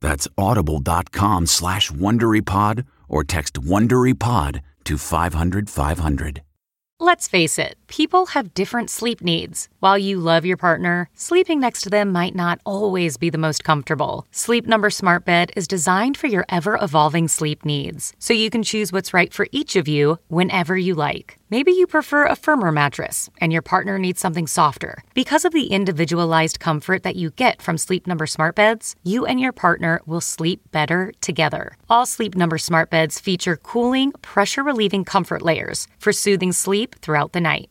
That's audible.com slash WonderyPod or text WonderyPod to 500 500. Let's face it, people have different sleep needs. While you love your partner, sleeping next to them might not always be the most comfortable. Sleep Number Smart Bed is designed for your ever evolving sleep needs, so you can choose what's right for each of you whenever you like. Maybe you prefer a firmer mattress and your partner needs something softer. Because of the individualized comfort that you get from Sleep Number smart beds, you and your partner will sleep better together. All Sleep Number smart beds feature cooling, pressure relieving comfort layers for soothing sleep throughout the night.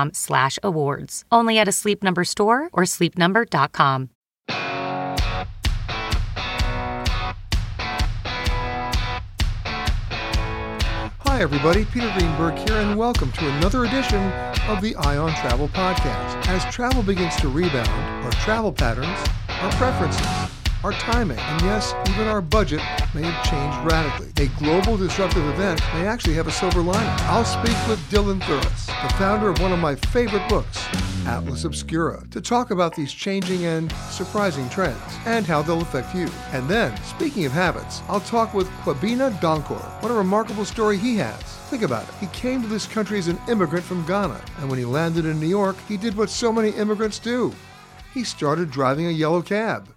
slash awards. Only at a Sleep Number store or sleepnumber.com. Hi, everybody. Peter Greenberg here, and welcome to another edition of the Eye on Travel Podcast. As travel begins to rebound, our travel patterns, our preferences, our timing, and yes, even our budget may have changed radically. A global disruptive event may actually have a silver lining. I'll speak with Dylan Thuras, the founder of one of my favorite books, Atlas Obscura, to talk about these changing and surprising trends and how they'll affect you. And then, speaking of habits, I'll talk with Kwabena Donkor. What a remarkable story he has. Think about it. He came to this country as an immigrant from Ghana, and when he landed in New York, he did what so many immigrants do. He started driving a yellow cab.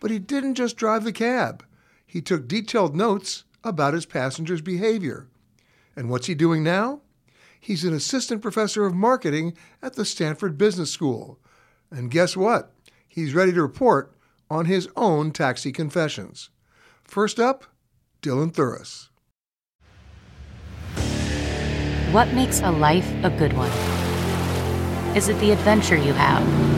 But he didn't just drive the cab, he took detailed notes about his passengers' behavior. And what's he doing now? He's an assistant professor of marketing at the Stanford Business School. And guess what? He's ready to report on his own taxi confessions. First up, Dylan Thuras. What makes a life a good one? Is it the adventure you have?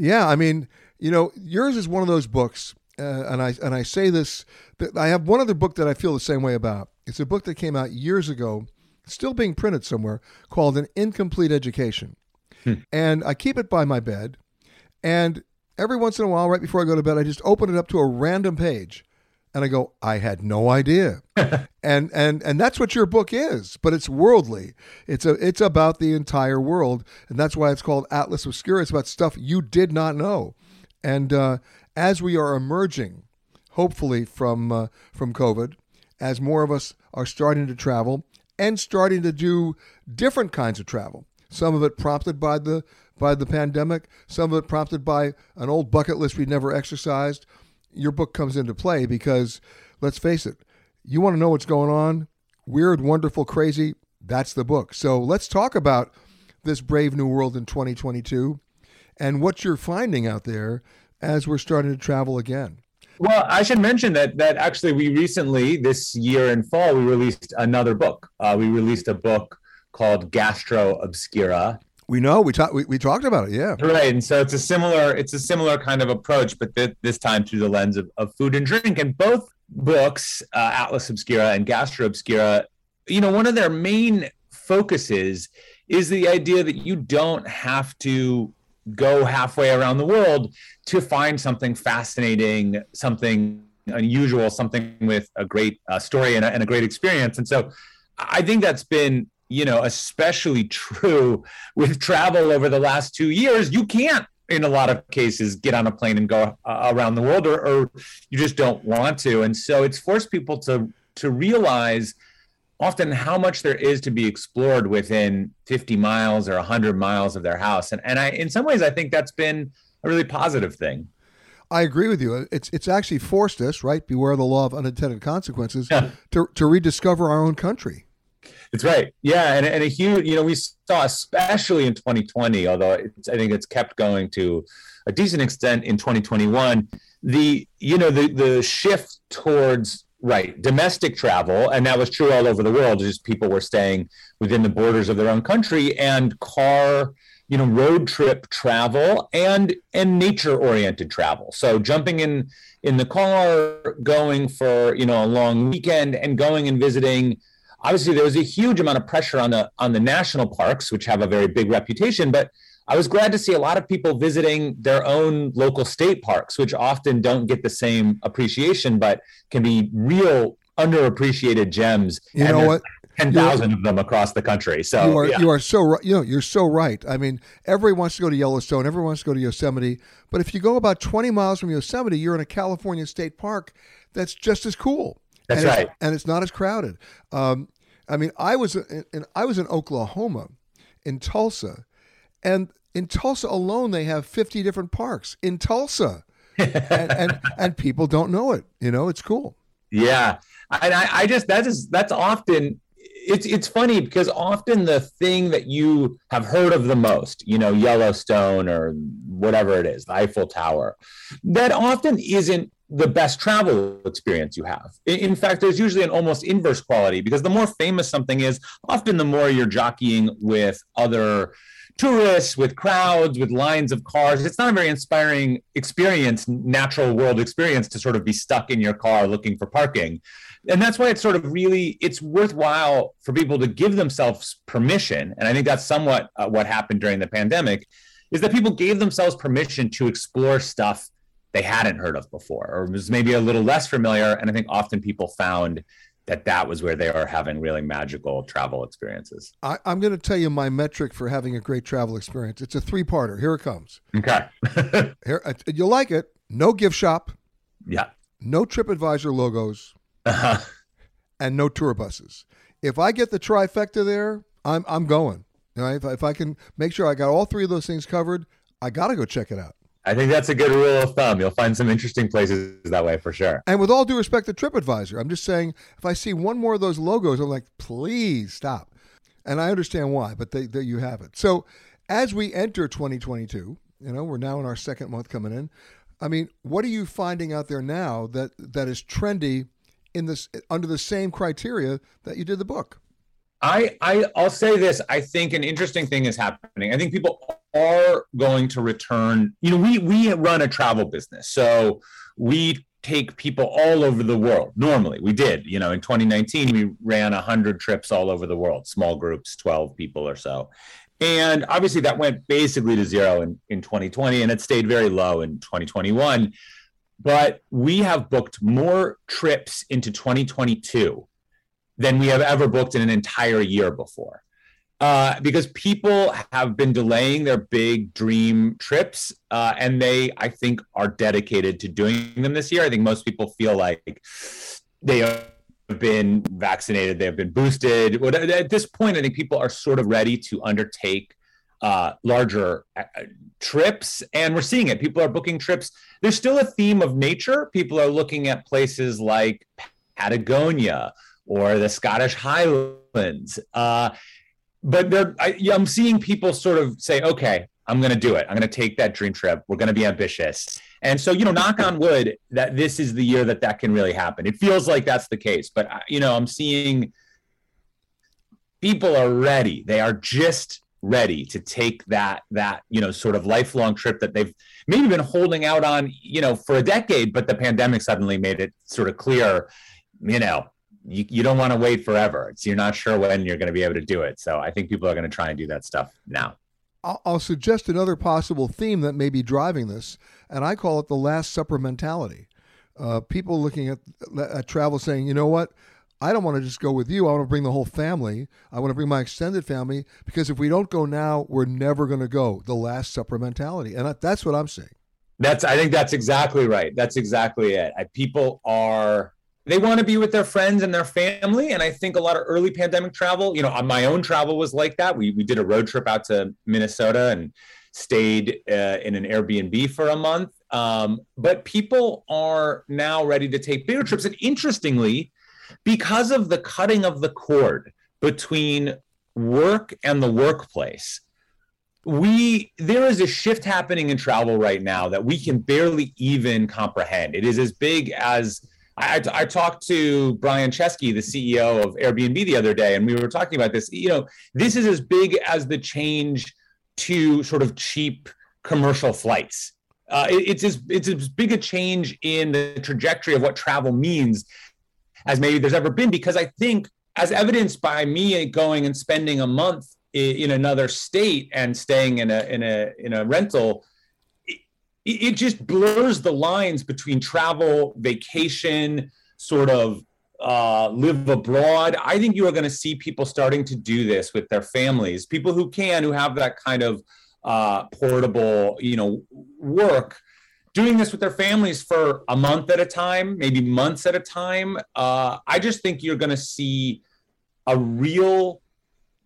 Yeah, I mean, you know, yours is one of those books, uh, and I and I say this. I have one other book that I feel the same way about. It's a book that came out years ago, still being printed somewhere, called "An Incomplete Education," hmm. and I keep it by my bed. And every once in a while, right before I go to bed, I just open it up to a random page, And I go, I had no idea. and and and that's what your book is, but it's worldly. It's a it's about the entire world, and that's why it's called Atlas Obscura. It's about stuff you did not know. And uh, as we are emerging, hopefully from uh, from COVID, as more of us are starting to travel and starting to do different kinds of travel. Some of it prompted by the by the pandemic, some of it prompted by an old bucket list we never exercised. Your book comes into play because let's face it, you want to know what's going on, weird, wonderful, crazy, that's the book. So let's talk about this brave new world in 2022 and what you're finding out there as we're starting to travel again. Well, I should mention that that actually we recently this year in fall we released another book. Uh, we released a book called Gastro Obscura. We know we talked we, we talked about it, yeah. Right, and so it's a similar it's a similar kind of approach, but th- this time through the lens of, of food and drink. And both books, uh, Atlas Obscura and Gastro Obscura, you know, one of their main focuses is the idea that you don't have to go halfway around the world to find something fascinating, something unusual, something with a great uh, story and a, and a great experience. And so I think that's been you know especially true with travel over the last two years you can't in a lot of cases get on a plane and go uh, around the world or, or, you just don't want to and so it's forced people to to realize often how much there is to be explored within 50 miles or 100 miles of their house and and I in some ways I think that's been a really positive thing. I agree with you. It's it's actually forced us, right? Beware the law of unintended consequences yeah. to to rediscover our own country. It's right. Yeah, and, and a huge, you know, we saw especially in 2020, although I think it's kept going to a decent extent in 2021, the you know the the shift towards right domestic travel and that was true all over the world just people were staying within the borders of their own country and car you know road trip travel and and nature oriented travel so jumping in in the car going for you know a long weekend and going and visiting obviously there was a huge amount of pressure on the on the national parks which have a very big reputation but i was glad to see a lot of people visiting their own local state parks which often don't get the same appreciation but can be real underappreciated gems you know what ten thousand of them across the country. So you are yeah. you are so right. You know, you're so right. I mean, everyone wants to go to Yellowstone. Everyone wants to go to Yosemite. But if you go about twenty miles from Yosemite, you're in a California state park that's just as cool. That's and right, and it's not as crowded. Um, I mean, I was in, in I was in Oklahoma, in Tulsa, and in Tulsa alone, they have fifty different parks in Tulsa, and, and and people don't know it. You know, it's cool. Yeah, and I, I just that is that's often it's it's funny because often the thing that you have heard of the most, you know, Yellowstone or whatever it is, the Eiffel Tower, that often isn't the best travel experience you have. In fact, there's usually an almost inverse quality because the more famous something is, often the more you're jockeying with other tourists, with crowds, with lines of cars. It's not a very inspiring experience, natural world experience to sort of be stuck in your car looking for parking. And that's why it's sort of really it's worthwhile for people to give themselves permission. And i think that's somewhat uh, what happened during the pandemic is that people gave themselves permission to explore stuff they hadn't heard of before or was maybe a little less familiar. And i think often people found that that was where they are having really magical travel experiences. I, am going to tell you my metric for having a great travel experience. It's a three-parter. Here it comes. Okay. Here uh, you'll like it. No gift shop. Yeah. No tripadvisor logos. Uh-huh. and no tour buses. If I get the trifecta there, I'm I'm going. You know, if, if I can make sure I got all three of those things covered, I got to go check it out. I think that's a good rule of thumb. You'll find some interesting places that way for sure. And with all due respect to TripAdvisor, I'm just saying if I see one more of those logos, I'm like, please stop. And I understand why, but they, they, you have it. So as we enter 2022, you know, we're now in our second month coming in. I mean, what are you finding out there now that that is trendy in this under the same criteria that you did the book? I, I I'll say this. I think an interesting thing is happening. I think people are going to return. You know, we we run a travel business, so we take people all over the world. Normally, we did. You know, in 2019, we ran 100 trips all over the world, small groups, 12 people or so. And obviously, that went basically to zero in, in 2020, and it stayed very low in 2021 but we have booked more trips into 2022 than we have ever booked in an entire year before. Uh, because people have been delaying their big dream trips, uh, and they, I think, are dedicated to doing them this year. I think most people feel like they have been vaccinated, they have been boosted. At this point, I think people are sort of ready to undertake uh, larger uh, trips, and we're seeing it. People are booking trips. There's still a theme of nature. People are looking at places like Patagonia or the Scottish Highlands. Uh, but I, I'm seeing people sort of say, okay, I'm going to do it. I'm going to take that dream trip. We're going to be ambitious. And so, you know, knock on wood that this is the year that that can really happen. It feels like that's the case, but uh, you know, I'm seeing people are ready. They are just ready to take that that you know sort of lifelong trip that they've maybe been holding out on you know for a decade but the pandemic suddenly made it sort of clear you know you, you don't want to wait forever. It's, you're not sure when you're going to be able to do it. So I think people are going to try and do that stuff now. I'll, I'll suggest another possible theme that may be driving this, and I call it the Last Supper mentality. Uh, people looking at, at travel saying, you know what? I don't want to just go with you. I want to bring the whole family. I want to bring my extended family because if we don't go now, we're never going to go. The Last Supper mentality. And that's what I'm saying. That's, I think that's exactly right. That's exactly it. People are they want to be with their friends and their family. And I think a lot of early pandemic travel, you know, my own travel was like that. We, we did a road trip out to Minnesota and stayed uh, in an Airbnb for a month. Um, but people are now ready to take bigger trips. And interestingly, because of the cutting of the cord between work and the workplace, we there is a shift happening in travel right now that we can barely even comprehend. It is as big as I, I talked to Brian Chesky, the CEO of Airbnb, the other day, and we were talking about this. You know, this is as big as the change to sort of cheap commercial flights. Uh, it, it's as it's as big a change in the trajectory of what travel means as maybe there's ever been. Because I think, as evidenced by me going and spending a month in, in another state and staying in a in a in a rental it just blurs the lines between travel, vacation, sort of uh, live abroad. I think you are going to see people starting to do this with their families, people who can, who have that kind of uh, portable, you know, work, doing this with their families for a month at a time, maybe months at a time. Uh, I just think you're going to see a real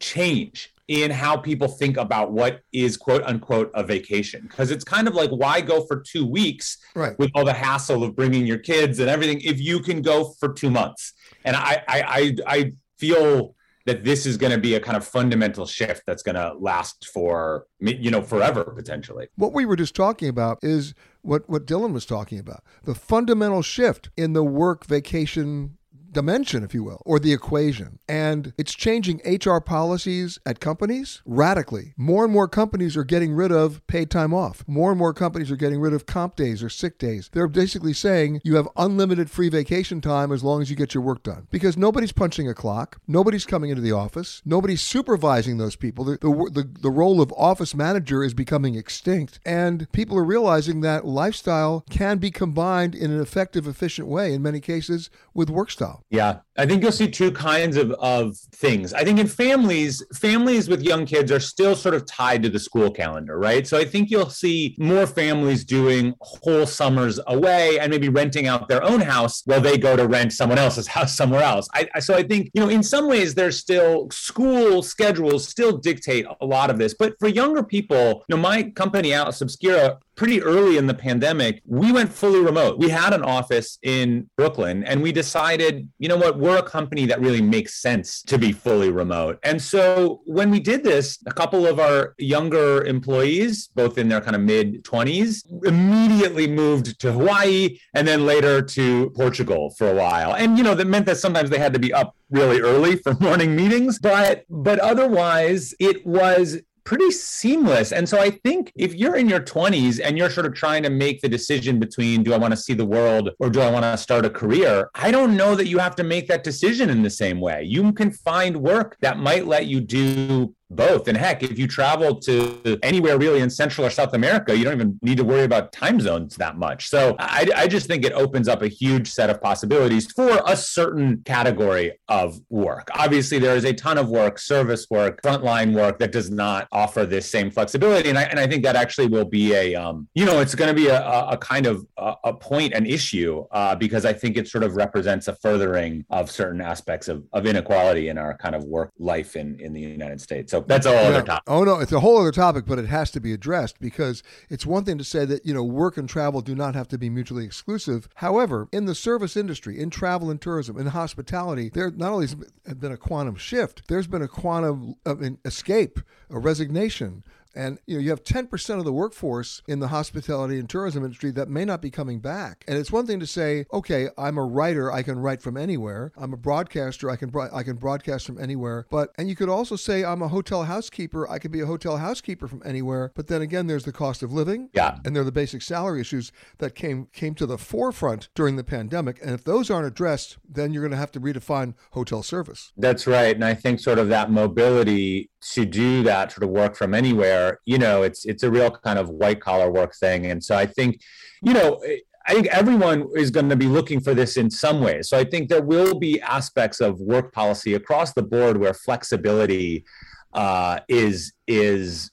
change in how people think about what is quote unquote a vacation. Because it's kind of like why go for two weeks right. with all the hassle of bringing your kids and everything if you can go for two months? And i i i, I feel that this is going to be a kind of fundamental shift that's going to last for you know forever potentially. What we were just talking about is what what dylan was talking about the fundamental shift in the work vacation dimension, if you will, or the equation. And it's changing HR policies at companies radically. More and more companies are getting rid of paid time off. More and more companies are getting rid of comp days or sick days. They're basically saying you have unlimited free vacation time as long as you get your work done. Because nobody's punching a clock, nobody's coming into the office, nobody's supervising those people. The, the, the, the role of office manager is becoming extinct. And people are realizing that lifestyle can be combined in an effective, efficient way, in many cases, with work style. Yeah, I think you'll see two kinds of, of things. I think in families, families with young kids are still sort of tied to the school calendar, right? So I think you'll see more families doing whole summers away and maybe renting out their own house while they go to rent someone else's house somewhere else. I, so I think, you know, in some ways, there's still school schedules still dictate a lot of this. But for younger people, you know, my company, Atlas Obscura, pretty early in the pandemic, we went fully remote. We had an office in Brooklyn and we decided, you know what, we're a company that really makes sense to be fully remote. And so when we did this, a couple of our younger employees, both in their kind of mid 20s, immediately moved to Hawaii and then later to Portugal for a while. And, you know, that meant that sometimes they had to be up really early for morning meetings, but but otherwise it was pretty seamless. And so I think if you're in your 20s and you're sort of trying to make the decision between do I want to see the world or do I want to start a career, I don't know that you have to make that decision in the same way. You can find work that might let you do both. And heck, if you travel to anywhere really in Central or South America, you don't even need to worry about time zones that much. So I, I just think it opens up a huge set of possibilities for a certain category of work. Obviously, there is a ton of work, service work, frontline work that does not offer this same flexibility. And I, and I think that actually will be a, um, you know, it's going to be a, a, kind of a, a point, an issue, uh, because I think it sort of represents a furthering of certain aspects of, of inequality in our kind of work life in, in the United States. So that's a whole yeah. other topic. Oh, no, it's a whole other topic, but it has to be addressed because it's one thing to say that, you know, work and travel do not have to be mutually exclusive. However, in the service industry, in travel and tourism, in hospitality, there not only has been a quantum shift, there's been a quantum of escape, a resignation, and you know, you have 10% of the workforce in the hospitality and tourism industry that may not be coming back. And it's one thing to say, okay, I'm a writer, I can write from anywhere. I'm a broadcaster, I can I can broadcast from anywhere. But and you could also say I'm a hotel housekeeper, I could be a hotel housekeeper from anywhere. But then again, there's the cost of living. Yeah. And there are the basic salary issues that came came to the forefront during the pandemic. And if those aren't addressed, then you're going to have to redefine hotel service. That's right. And I think sort of that mobility to do that sort of work from anywhere, you know, it's it's a real kind of white collar work thing. And so I think, you know, I think everyone is going to be looking for this in some way. So I think there will be aspects of work policy across the board where flexibility uh, is is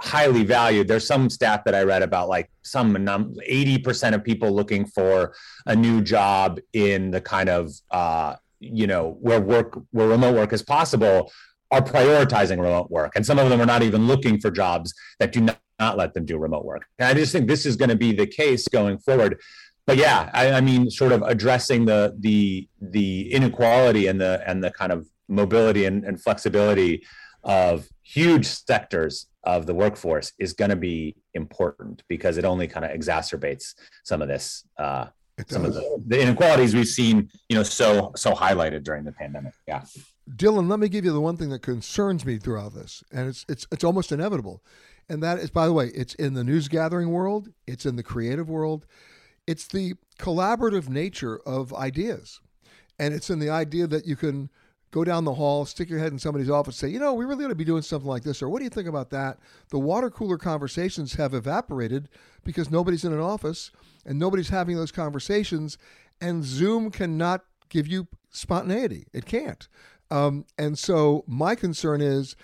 highly valued. There's some stat that I read about like some 80% of people looking for a new job in the kind of uh, you know where work where remote work is possible are prioritizing remote work. And some of them are not even looking for jobs that do not, not let them do remote work. And I just think this is going to be the case going forward. But yeah, I, I mean, sort of addressing the the the inequality and the and the kind of mobility and, and flexibility of huge sectors of the workforce is going to be important because it only kind of exacerbates some of this uh, some of the, the, inequalities we've seen you know so so highlighted during the pandemic yeah Dylan, let me give you the one thing that concerns me throughout this, and it's it's it's almost inevitable, and that is, by the way, it's in the news gathering world, it's in the creative world, it's the collaborative nature of ideas, and it's in the idea that you can go down the hall, stick your head in somebody's office, say, you know, we really ought to be doing something like this, or what do you think about that? The water cooler conversations have evaporated because nobody's in an office and nobody's having those conversations, and Zoom cannot give you spontaneity. It can't. Um, and so my concern is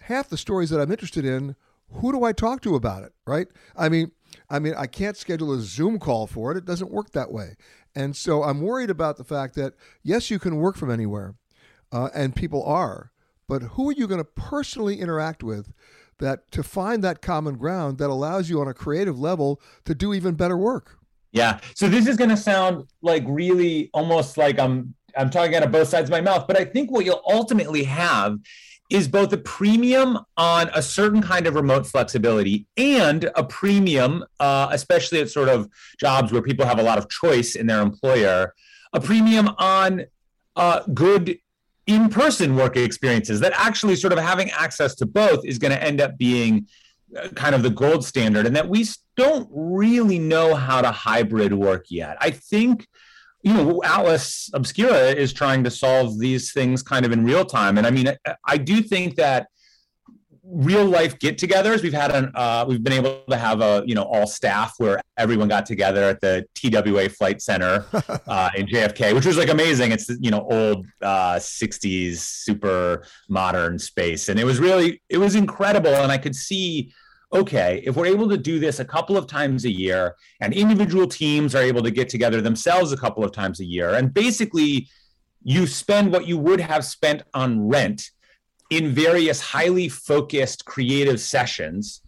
half the stories that I'm interested in, who do I talk to about it, right? I mean, I mean, I can't schedule a Zoom call for it. It doesn't work that way. And so I'm worried about the fact that yes, you can work from anywhere, uh, and people are, but who are you going to personally interact with that to find that common ground that allows you on a creative level to do even better work? Yeah. So this is going to sound like really almost like I'm I'm talking out of both sides of my mouth, but I think what you'll ultimately have is both a premium on a certain kind of remote flexibility and a premium, uh, especially at sort of jobs where people have a lot of choice in their employer, a premium on uh, good in person work experiences that actually sort of having access to both is going to end up being uh, kind of the gold standard and that we don't really know how to hybrid work yet. I think you know, Atlas Obscura is trying to solve these things kind of in real time. And I mean, I, do think that real life get-togethers we've had an uh, we've been able to have a you know all staff where everyone got together at the TWA Flight Center uh, in JFK, which was like amazing. It's you know old uh, '60s super modern space, and it was really it was incredible. And I could see okay, if we're able to do this a couple of times a year and individual teams are able to get together themselves a couple of times a year, and basically you spend what you would have spent on rent in various highly focused creative sessions,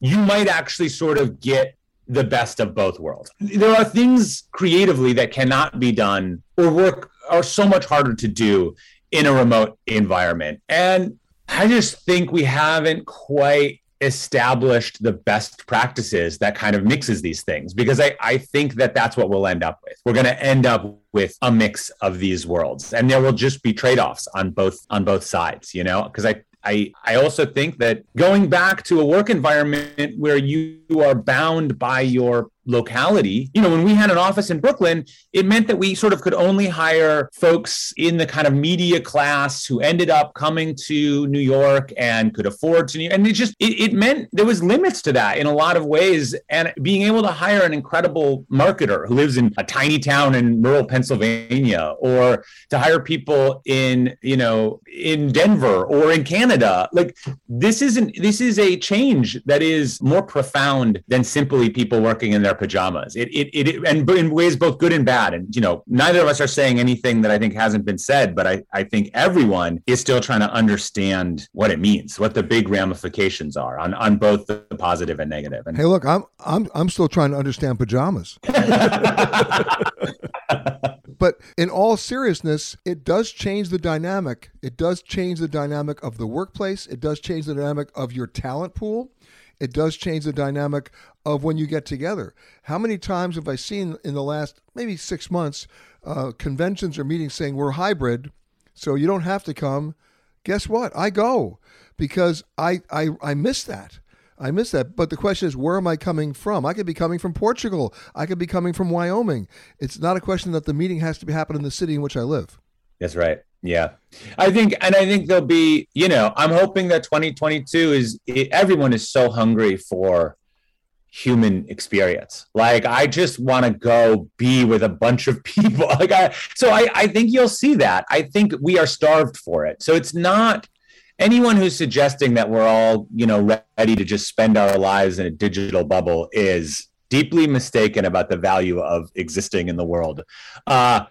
you might actually sort of get the best of both worlds. There are things creatively that cannot be done or work are so much harder to do in a remote environment. And I just think we haven't quite established the best practices that kind of mixes these things because I, I think that that's what we'll end up with. We're going to end up with a mix of these worlds and there will just be trade-offs on both on both sides you know? Because i I, I also think that going back to a work environment where you are bound by your locality. You know, when we had an office in Brooklyn, it meant that we sort of could only hire folks in the kind of media class who ended up coming to New York and could afford to. And it just it, it meant there was limits to that in a lot of ways. And being able to hire an incredible marketer who lives in a tiny town in rural Pennsylvania, or to hire people in you know in Denver or in Canada, like this isn't this is a change that is more profound than simply people working in their pajamas. It, it, it, and in ways both good and bad. And, you know, neither of us are saying anything that I think hasn't been said, but I, I think everyone is still trying to understand what it means, what the big ramifications are on, on both the positive and negative. And hey, look, I'm, I'm, I'm still trying to understand pajamas. but in all seriousness, it does change the dynamic. It does change the dynamic of the workplace. It does change the dynamic of your talent pool it does change the dynamic of when you get together. How many times have I seen in the last maybe six months uh, conventions or meetings saying we're hybrid, so you don't have to come? Guess what? I go because I I, I miss that. I miss that. But the question is, where am I coming from? I could be coming from Portugal. I could be coming from Wyoming. It's not a question that the meeting has to be happen in the city in which I live. That's right. Yeah. I think, and I think there'll be, you know, I'm hoping that 2022 is everyone is so hungry for human experience. Like, I just want to go be with a bunch of people. Like, I, so I, I think you'll see that. I think we are starved for it. So it's not anyone who's suggesting that we're all, you know, ready to just spend our lives in a digital bubble is deeply mistaken about the value of existing in the world. Uh,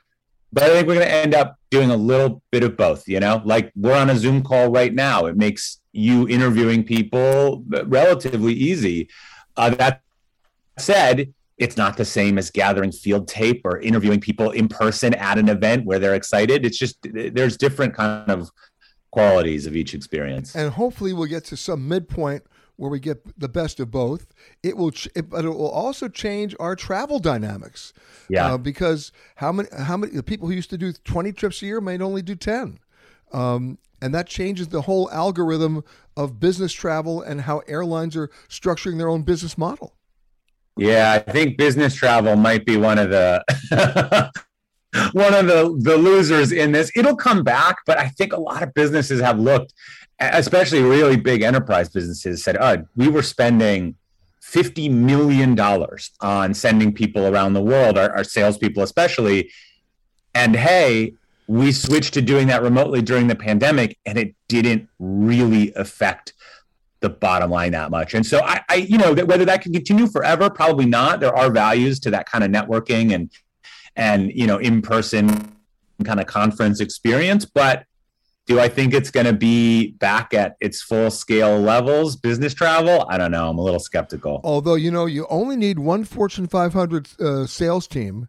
but I think we're going to end up doing a little bit of both, you know, like we're on a Zoom call right now. It makes you interviewing people relatively easy. Uh, that said, it's not the same as gathering field tape or interviewing people in person at an event where they're excited. It's just there's different kind of qualities of each experience. And hopefully we'll get to some midpoint where we get the best of both. It will, ch- it, but it will also change our travel dynamics. Yeah. Uh, because how many how many the people who used to do twenty trips a year may only do ten, um, and that changes the whole algorithm of business travel and how airlines are structuring their own business model. Yeah, I think business travel might be one of the. one of the the losers in this it'll come back but i think a lot of businesses have looked especially really big enterprise businesses said, oh, we were spending $50 million on sending people around the world, our, our salespeople especially. And hey, we switched to doing that remotely during the pandemic, and it didn't really affect the bottom line that much. And so I, I you know, that whether that can continue forever, probably not. There are values to that kind of networking and and you know, in person kind of conference experience, but do I think it's going to be back at its full scale levels, business travel? I don't know. I'm a little skeptical. Although, you know, you only need one Fortune 500 uh, sales team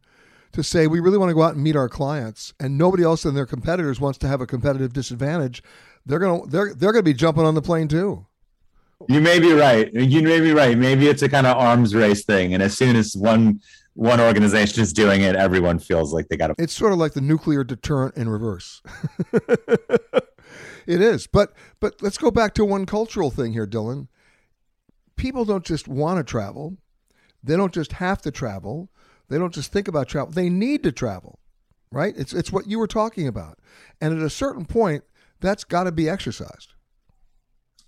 to say, we really want to go out and meet our clients, and nobody else in their competitors wants to have a competitive disadvantage. They're going to, they're, they're going to be jumping on the plane too. You may be right. You may be right. Maybe it's a kind of arms race thing. And as soon as one, one organization is doing it, everyone feels like they got to. It's sort of like the nuclear deterrent in reverse. it is, but but let's go back to one cultural thing here, Dylan. People don't just want to travel; they don't just have to travel. They don't just think about travel; they need to travel. Right? It's it's what you were talking about, and at a certain point, that's got to be exercised.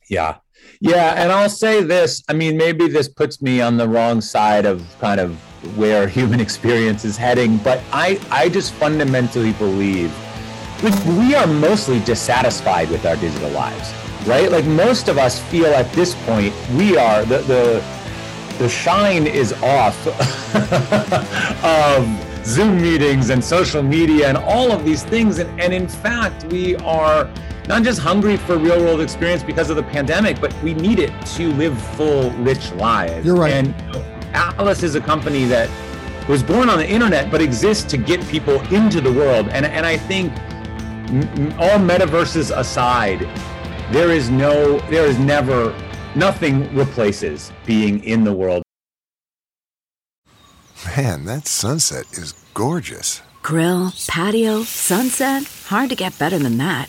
Yeah. Yeah. And I'll say this I mean, maybe this puts me on the wrong side of kind of where human experience is heading, but I, I just fundamentally believe we are mostly dissatisfied with our digital lives, right? Like most of us feel at this point we are the the, the shine is off of Zoom meetings and social media and all of these things. And, and in fact, we are not just hungry for real world experience because of the pandemic, but we need it to live full, rich lives. You're right. And Atlas is a company that was born on the internet, but exists to get people into the world. And, and I think all metaverses aside, there is no, there is never, nothing replaces being in the world. Man, that sunset is gorgeous. Grill, patio, sunset. Hard to get better than that.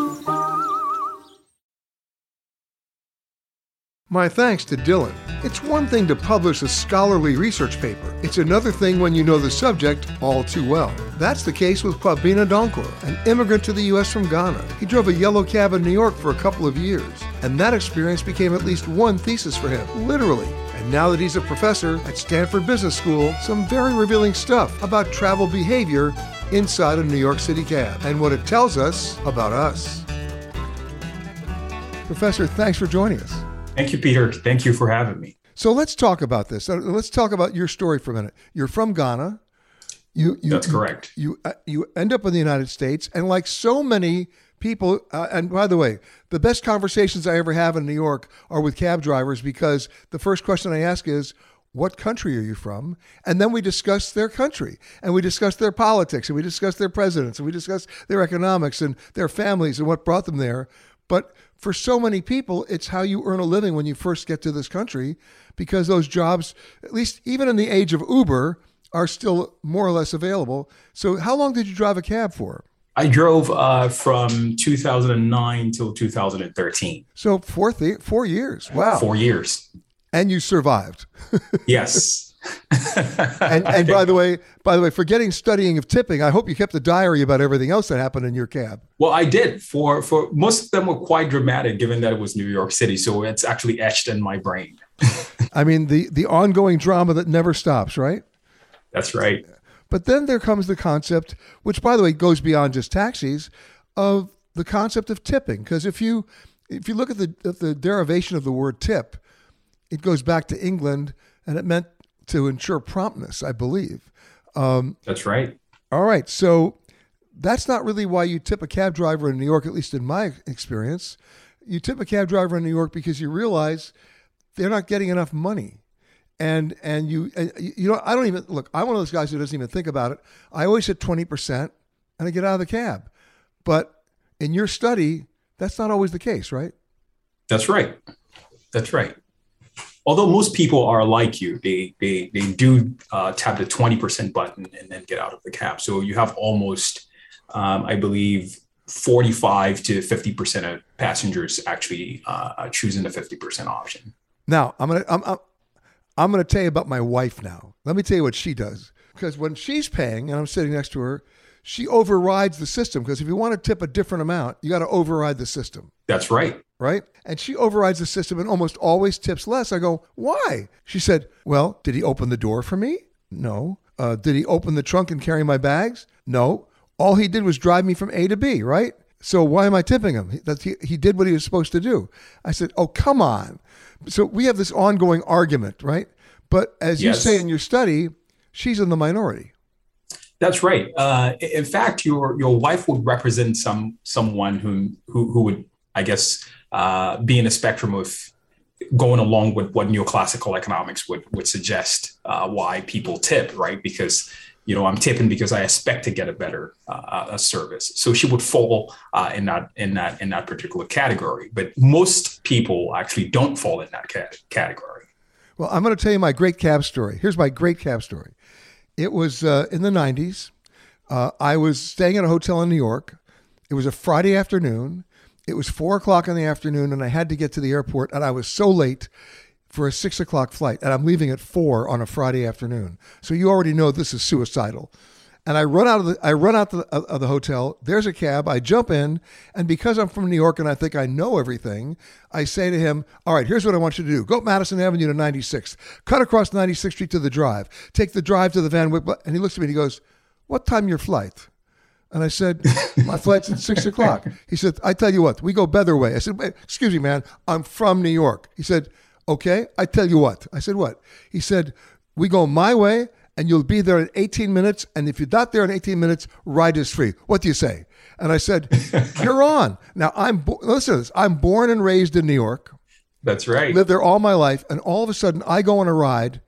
My thanks to Dylan. It's one thing to publish a scholarly research paper. It's another thing when you know the subject all too well. That's the case with Kwabena Donkor, an immigrant to the U.S. from Ghana. He drove a yellow cab in New York for a couple of years, and that experience became at least one thesis for him, literally. And now that he's a professor at Stanford Business School, some very revealing stuff about travel behavior inside a New York City cab and what it tells us about us. Professor, thanks for joining us. Thank you, Peter. Thank you for having me. So let's talk about this. Uh, Let's talk about your story for a minute. You're from Ghana. You, you That's correct. You uh, you end up in the United States, and like so many people, uh, and by the way, the best conversations I ever have in New York are with cab drivers because the first question I ask is, "What country are you from?" And then we discuss their country, and we discuss their politics, and we discuss their presidents, and we discuss their economics and their families and what brought them there. But for so many people, it's how you earn a living when you first get to this country because those jobs, at least even in the age of Uber, are still more or less available. So, how long did you drive a cab for? I drove uh, from 2009 till 2013. So, four, th- four years. Wow. Four years. And you survived. Yes. And, and by the way, by the way, forgetting studying of tipping, I hope you kept a diary about everything else that happened in your cab. well, I did. For for most of them were quite dramatic, given that it was New York City, so it's actually etched in my brain. I mean, the the ongoing drama that never stops, right? That's right. But then there comes the concept, which by the way goes beyond just taxis, of the concept of tipping. Because if you if you look at the at the derivation of the word tip, it goes back to England, and it meant to ensure promptness, I believe. Um, That's right. all right, so that's not really why you tip a cab driver in New York, at least in my experience. You tip a cab driver in New York because you realize they're not getting enough money. And and you and you you know I don't even look. I'm one of those guys who doesn't even think about it. I always hit twenty percent and I get out of the cab. But in your study, that's not always the case, right? That's right. That's right. Although most people are like you, they they they do uh, tap the twenty percent button and then get out of the cab. So you have almost, um, I believe, forty-five to fifty percent of passengers actually uh, choosing the fifty percent option. Now I'm gonna I'm, I'm I'm gonna tell you about my wife now. Let me tell you what she does because when she's paying and I'm sitting next to her, she overrides the system because if you want to tip a different amount, you got to override the system. That's right. Right? And she overrides the system and almost always tips less. I go, why? She said, well, did he open the door for me? No. Uh, did he open the trunk and carry my bags? No. All he did was drive me from A to B, right? So why am I tipping him? He- That he, he did what he was supposed to do. I said, oh, come on. So we have this ongoing argument, right? But as you say in your study, she's in the minority. That's right. Uh, in fact, your your wife would represent some someone who who, who would, I guess, uh, be in a spectrum of going along with what neoclassical economics would would suggest uh, why people tip, right? Because you know I'm tipping because I expect to get a better uh, a service. So she would fall uh, in that in that in that particular category. But most people actually don't fall in that cat- category. Well, I'm going to tell you my great cab story. Here's my great cab story. It was uh, in the 90s. Uh, I was staying at a hotel in New York. It was a Friday afternoon. It was four o'clock in the afternoon, and I had to get to the airport, and I was so late for a six o'clock flight, and I'm leaving at four on a Friday afternoon. So you already know this is suicidal. And I run out of the I run out the, of the hotel. There's a cab. I jump in, and because I'm from New York and I think I know everything, I say to him, "All right, here's what I want you to do: go up Madison Avenue to 96th, cut across 96th Street to the Drive, take the Drive to the Van Wyck." And he looks at me and he goes, "What time your flight?" And I said, "My flight's at six o'clock." He said, "I tell you what, we go Beather way." I said, "Excuse me, man, I'm from New York." He said, "Okay, I tell you what." I said, "What?" He said, "We go my way." And you'll be there in 18 minutes. And if you're not there in 18 minutes, ride is free. What do you say? And I said, You're on. Now, I'm, bo- listen to this. I'm born and raised in New York, That's right. lived there all my life. And all of a sudden, I go on a ride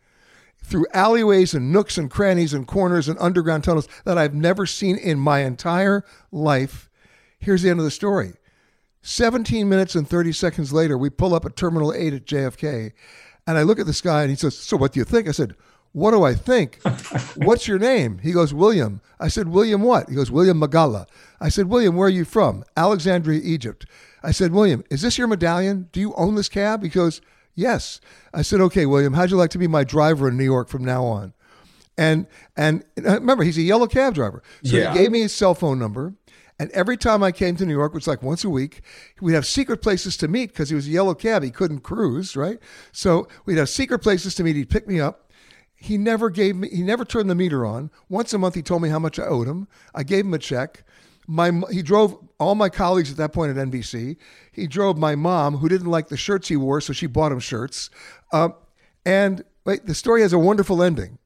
through alleyways and nooks and crannies and corners and underground tunnels that I've never seen in my entire life. Here's the end of the story. 17 minutes and 30 seconds later, we pull up at Terminal 8 at JFK, and I look at this guy and he says, So what do you think? I said, What do I think? What's your name? He goes, William. I said, William what? He goes, William Magalla. I said, William, where are you from? Alexandria, Egypt. I said, William, is this your medallion? Do you own this cab? He goes, Yes. I said, Okay, William, how'd you like to be my driver in New York from now on? And and uh, remember, he's a yellow cab driver. So Yeah. he gave me his cell phone number. And every time I came to New York, which was like once a week, we'd have secret places to meet because he was a yellow cab. He couldn't cruise, right? So we'd have secret places to meet. He'd pick me up. He never gave me, he never turned the meter on. Once a month, he told me how much I owed him. I gave him a check. My, he drove all my colleagues at that point at NBC. He drove my mom, who didn't like the shirts he wore, so she bought him shirts. Uh, and wait, the story has a wonderful ending.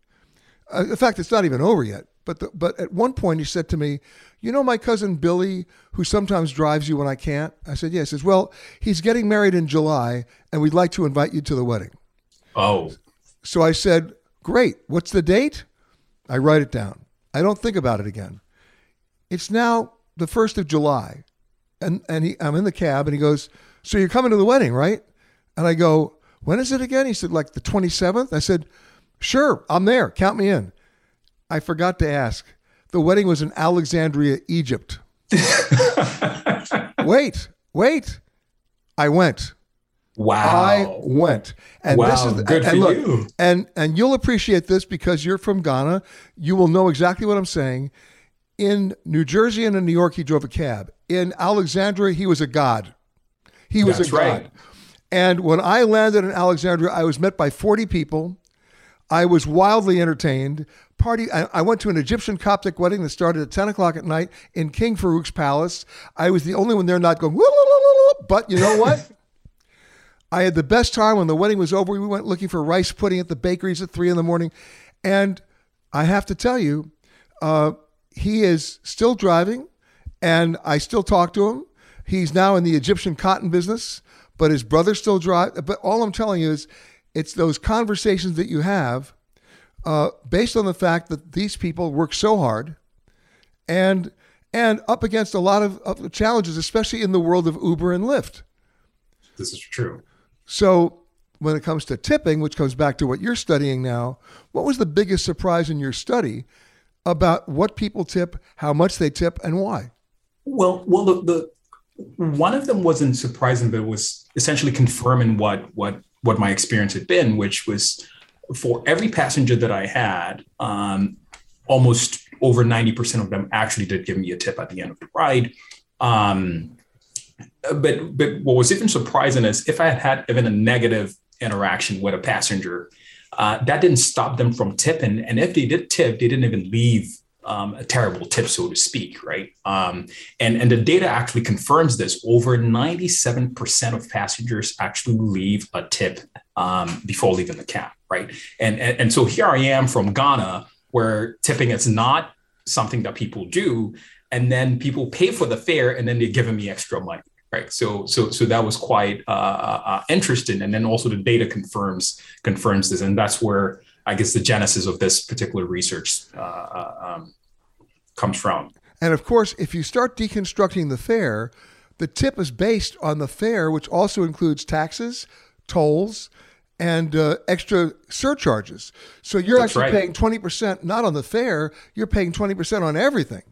Uh, in fact, it's not even over yet. But the, but at one point he said to me, "You know my cousin Billy, who sometimes drives you when I can't." I said, "Yes." He says, "Well, he's getting married in July, and we'd like to invite you to the wedding." Oh, So I said, "Great. What's the date?" I write it down. I don't think about it again. It's now the first of July, and and he, I'm in the cab, and he goes, "So you're coming to the wedding, right?" And I go, "When is it again?" He said, "Like the 27th." I said, "Sure, I'm there. Count me in." I forgot to ask. The wedding was in Alexandria, Egypt. wait, wait. I went. wow. I went. And this Wow, is good and for look, you. And and you'll appreciate this because you're from Ghana. You will know exactly what I'm saying. In New Jersey and in New York, he drove a cab. In Alexandria, he was a god. He was That's a god. right. And when I landed in Alexandria, I was met by 40 people. I was wildly entertained. Party. I, I went to an Egyptian Coptic wedding that started at 10 o'clock at night in King Farouk's palace. I was the only one there not going. But you know what? I had the best time when the wedding was over. We went looking for rice pudding at the bakeries at three in the morning, and I have to tell you, uh, he is still driving, and I still talk to him. He's now in the Egyptian cotton business, but his brother still drives. But all I'm telling you is, it's those conversations that you have, uh, based on the fact that these people work so hard, and and up against a lot of, of challenges, especially in the world of Uber and Lyft. This is true. So, when it comes to tipping, which comes back to what you're studying now, what was the biggest surprise in your study about what people tip, how much they tip, and why? Well, well, the, the one of them wasn't surprising, but was essentially confirming what what what my experience had been, which was for every passenger that I had, um, almost over ninety percent of them actually did give me a tip at the end of the ride. Um, but but what was even surprising is if I had had even a negative interaction with a passenger, uh, that didn't stop them from tipping. And if they did tip, they didn't even leave um, a terrible tip, so to speak, right? Um, and and the data actually confirms this. Over ninety seven percent of passengers actually leave a tip um, before leaving the cab, right? And, and and so here I am from Ghana, where tipping is not something that people do, and then people pay for the fare, and then they're giving me extra money right so so so that was quite uh, uh, interesting and then also the data confirms confirms this and that's where i guess the genesis of this particular research uh, uh, um, comes from And of course, if you start deconstructing the fare, the tip is based on the fare, which also includes taxes, tolls, and uh, extra surcharges. So you're That's actually right. paying 20% not on the fare, you're paying 20% on everything.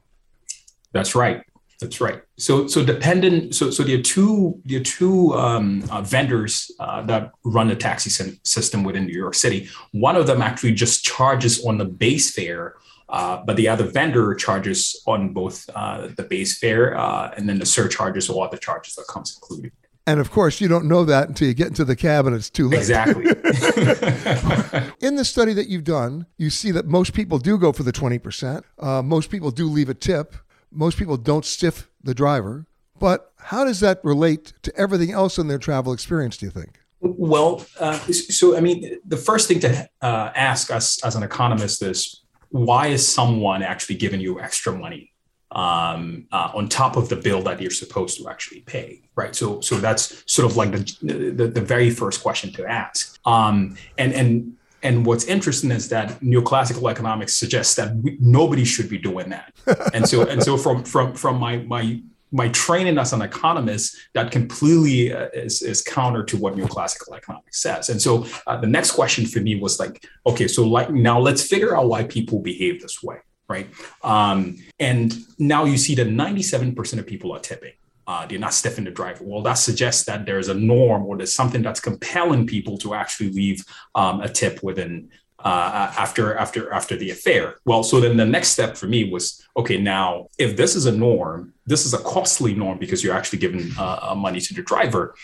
That's right. That's right. So so dependent. So so there are two there are two um, uh, vendors uh, that run the taxi system within New York City. One of them actually just charges on the base fare. Uh, but the other vendor charges on both uh, the base fare uh, and then the surcharges or other charges that comes included. And of course, you don't know that until you get into the cab and it's too late. Exactly. In the study that you've done, you see that most people do go for the 20%. Uh, most people do leave a tip. Most people don't stiff the driver. But how does that relate to everything else in their travel experience, do you think? Well, uh, so I mean, the first thing to uh, ask us as an economist is why is someone actually giving you extra money um, uh, on top of the bill that you're supposed to actually pay, right? So, so that's sort of like the the, the very first question to ask. Um, and and and what's interesting is that neoclassical economics suggests that we, nobody should be doing that. And so and so from from from my my my training as an economist that completely uh, is, is counter to what neoclassical economics says. And so uh, the next question for me was like, okay, so like now let's figure out why people behave this way, right? Um, and now you see that 97% of people are tipping. Uh, they're not stiffing the driver. Well, that suggests that there's a norm or there's something that's compelling people to actually leave um, a tip within uh, after after after the affair. Well, so then the next step for me was okay. Now, if this is a norm, this is a costly norm because you're actually giving uh, uh money to the driver.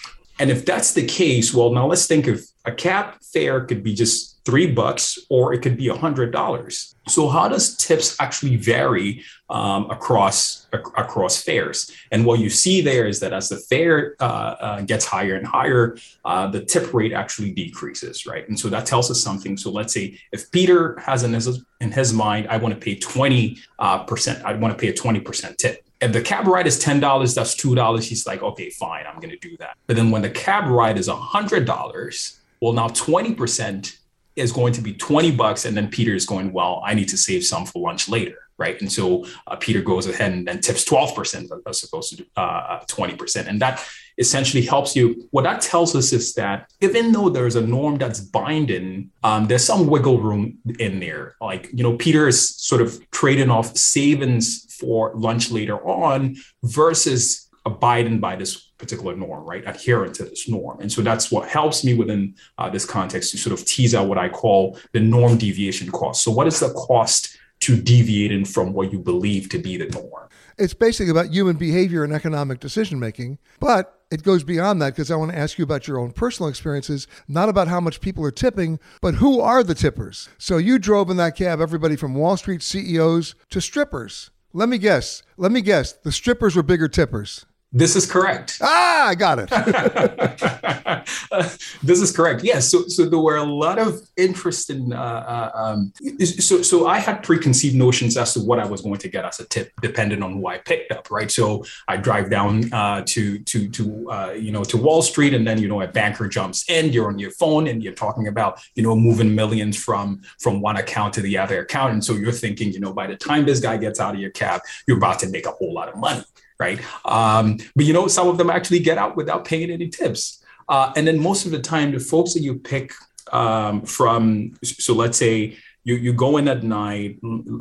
And if that's the case, well, now let's think of a cab fare could be just three bucks or it could be a hundred dollars. So how does tips actually vary um, across ac- across fares? And what you see there is that as the fare uh, uh, gets higher and higher, uh, the tip rate actually decreases, right? And so that tells us something. So let's say if Peter has in his in his mind, I want to pay twenty uh, percent. I want to pay a twenty percent tip if the cab ride is ten dollars, that's two dollars. He's like, okay, fine, I'm gonna do that. But then when the cab ride is a hundred dollars, well, now twenty percent is going to be 20 bucks and then peter is going well i need to save some for lunch later right and so uh, peter goes ahead and, then tips 12% as opposed to uh, 20% and that essentially helps you what that tells us is that even though there's a norm that's binding um, there's some wiggle room in there like you know peter is sort of trading off savings for lunch later on versus abiding by this particular norm, right? Adherent to this norm. And so that's what helps me within uh, this context to sort of tease out what I call the norm deviation cost. So, what is the cost to deviating from what you believe to be the norm? It's basically about human behavior and economic decision making, but it goes beyond that because I want to ask you about your own personal experiences, not about how much people are tipping, but who are the tippers. So you drove in that cab everybody from Wall Street CEOs to strippers. Let me guess. Let me guess. The strippers were bigger tippers. This is correct. Ah, I got it. this is correct. Yes. So, so there were a lot of interesting. Uh, uh, um, so, so I had preconceived notions as to what I was going to get as a tip, depending on who I picked up. Right. So I drive down uh, to to to uh, you know to Wall Street, and then you know a banker jumps in. You're on your phone, and you're talking about you know moving millions from from one account to the other account, and so you're thinking, you know, by the time this guy gets out of your cab, you're about to make a whole lot of money right? Um, but you know, some of them actually get out without paying any tips. Uh, and then most of the time, the folks that you pick um, from, so let's say you, you go in at night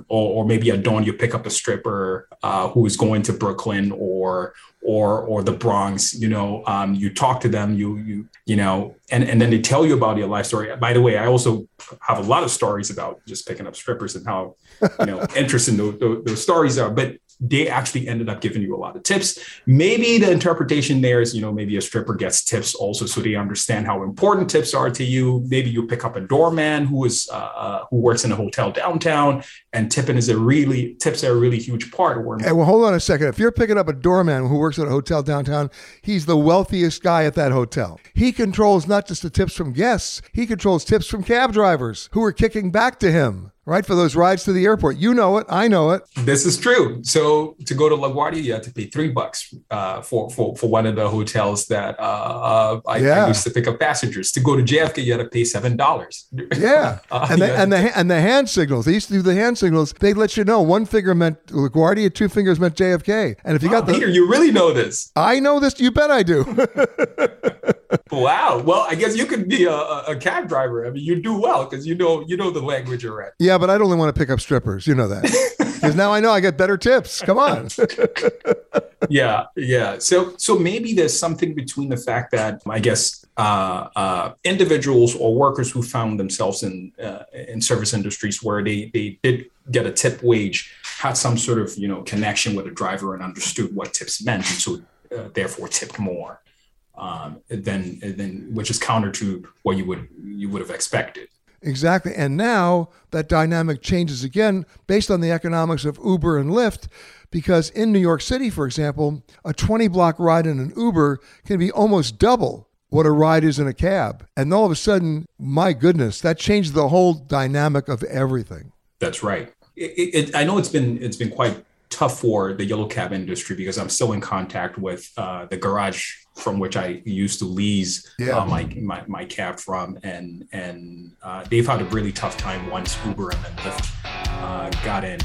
or, or maybe at dawn, you pick up a stripper uh, who is going to Brooklyn or or or the Bronx, you know, um, you talk to them, you you you know, and and then they tell you about your life story. By the way, I also have a lot of stories about just picking up strippers and how you know interesting those, those stories are. But they actually ended up giving you a lot of tips. Maybe the interpretation there is, you know, maybe a stripper gets tips also so they understand how important tips are to you. Maybe you pick up a doorman who is uh, uh who works in a hotel downtown, and tipping is a really tips are a really huge part. Of hey, well, hold on a second. If you're picking up a doorman who works at a hotel downtown, he's the wealthiest guy at that hotel. He controls not just the tips from guests, he controls tips from cab drivers who are kicking back to him right? For those rides to the airport. You know it. I know it. This is true. So to go to LaGuardia, you have to pay three bucks uh, for, for, for one of the hotels that uh, uh, I, yeah. I, used to pick up passengers. To go to JFK, you had to pay seven dollars. Yeah, uh, and the, and the and the hand signals. They used to do the hand signals. They'd let you know one finger meant LaGuardia, two fingers meant JFK. And if you got the Peter, you really know this. I know this. You bet I do. wow. Well, I guess you could be a, a cab driver. I mean, you do well because you know you know the language you're at. Yeah, but I'd only want to pick up strippers. You know that. Because now I know I get better tips. Come on. yeah, yeah. So, so maybe there's something between the fact that I guess uh, uh, individuals or workers who found themselves in uh, in service industries where they they did get a tip wage had some sort of you know connection with a driver and understood what tips meant, and so uh, therefore tipped more. Um, than than which is counter to what you would you would have expected. Exactly. And now that dynamic changes again based on the economics of Uber and Lyft, because in New York City, for example, a 20 block ride in an Uber can be almost double what a ride is in a cab. And all of a sudden, my goodness, that changed the whole dynamic of everything. That's right. It, it, I know it's been it's been quite tough for the yellow cab industry because I'm still in contact with uh, the garage from which I used to lease yeah. uh, my, my, my cab from, and and uh, they've had a really tough time once Uber and then Lyft uh, got in.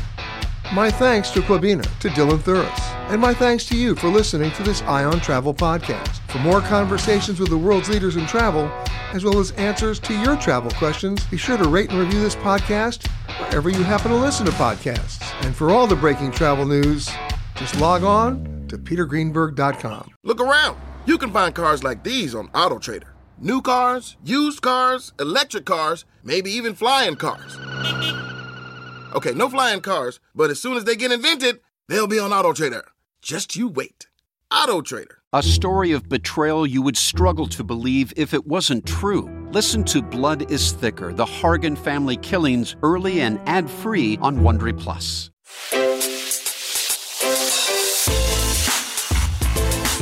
My thanks to Kwabena, to Dylan Thuris, and my thanks to you for listening to this Eye on Travel podcast. For more conversations with the world's leaders in travel, as well as answers to your travel questions, be sure to rate and review this podcast wherever you happen to listen to podcasts. And for all the breaking travel news, just log on to petergreenberg.com. Look around. You can find cars like these on AutoTrader. New cars, used cars, electric cars, maybe even flying cars. Okay, no flying cars, but as soon as they get invented, they'll be on AutoTrader. Just you wait. AutoTrader. A story of betrayal you would struggle to believe if it wasn't true. Listen to Blood is Thicker: The Hargan Family Killings early and ad-free on Wondery Plus.